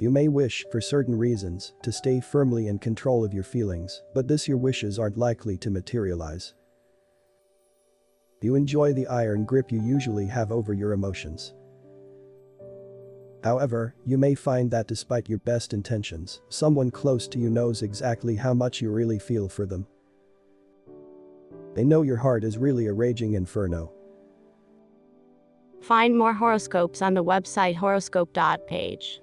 You may wish, for certain reasons, to stay firmly in control of your feelings, but this your wishes aren't likely to materialize. You enjoy the iron grip you usually have over your emotions. However, you may find that despite your best intentions, someone close to you knows exactly how much you really feel for them. They know your heart is really a raging inferno. Find more horoscopes on the website horoscope.page.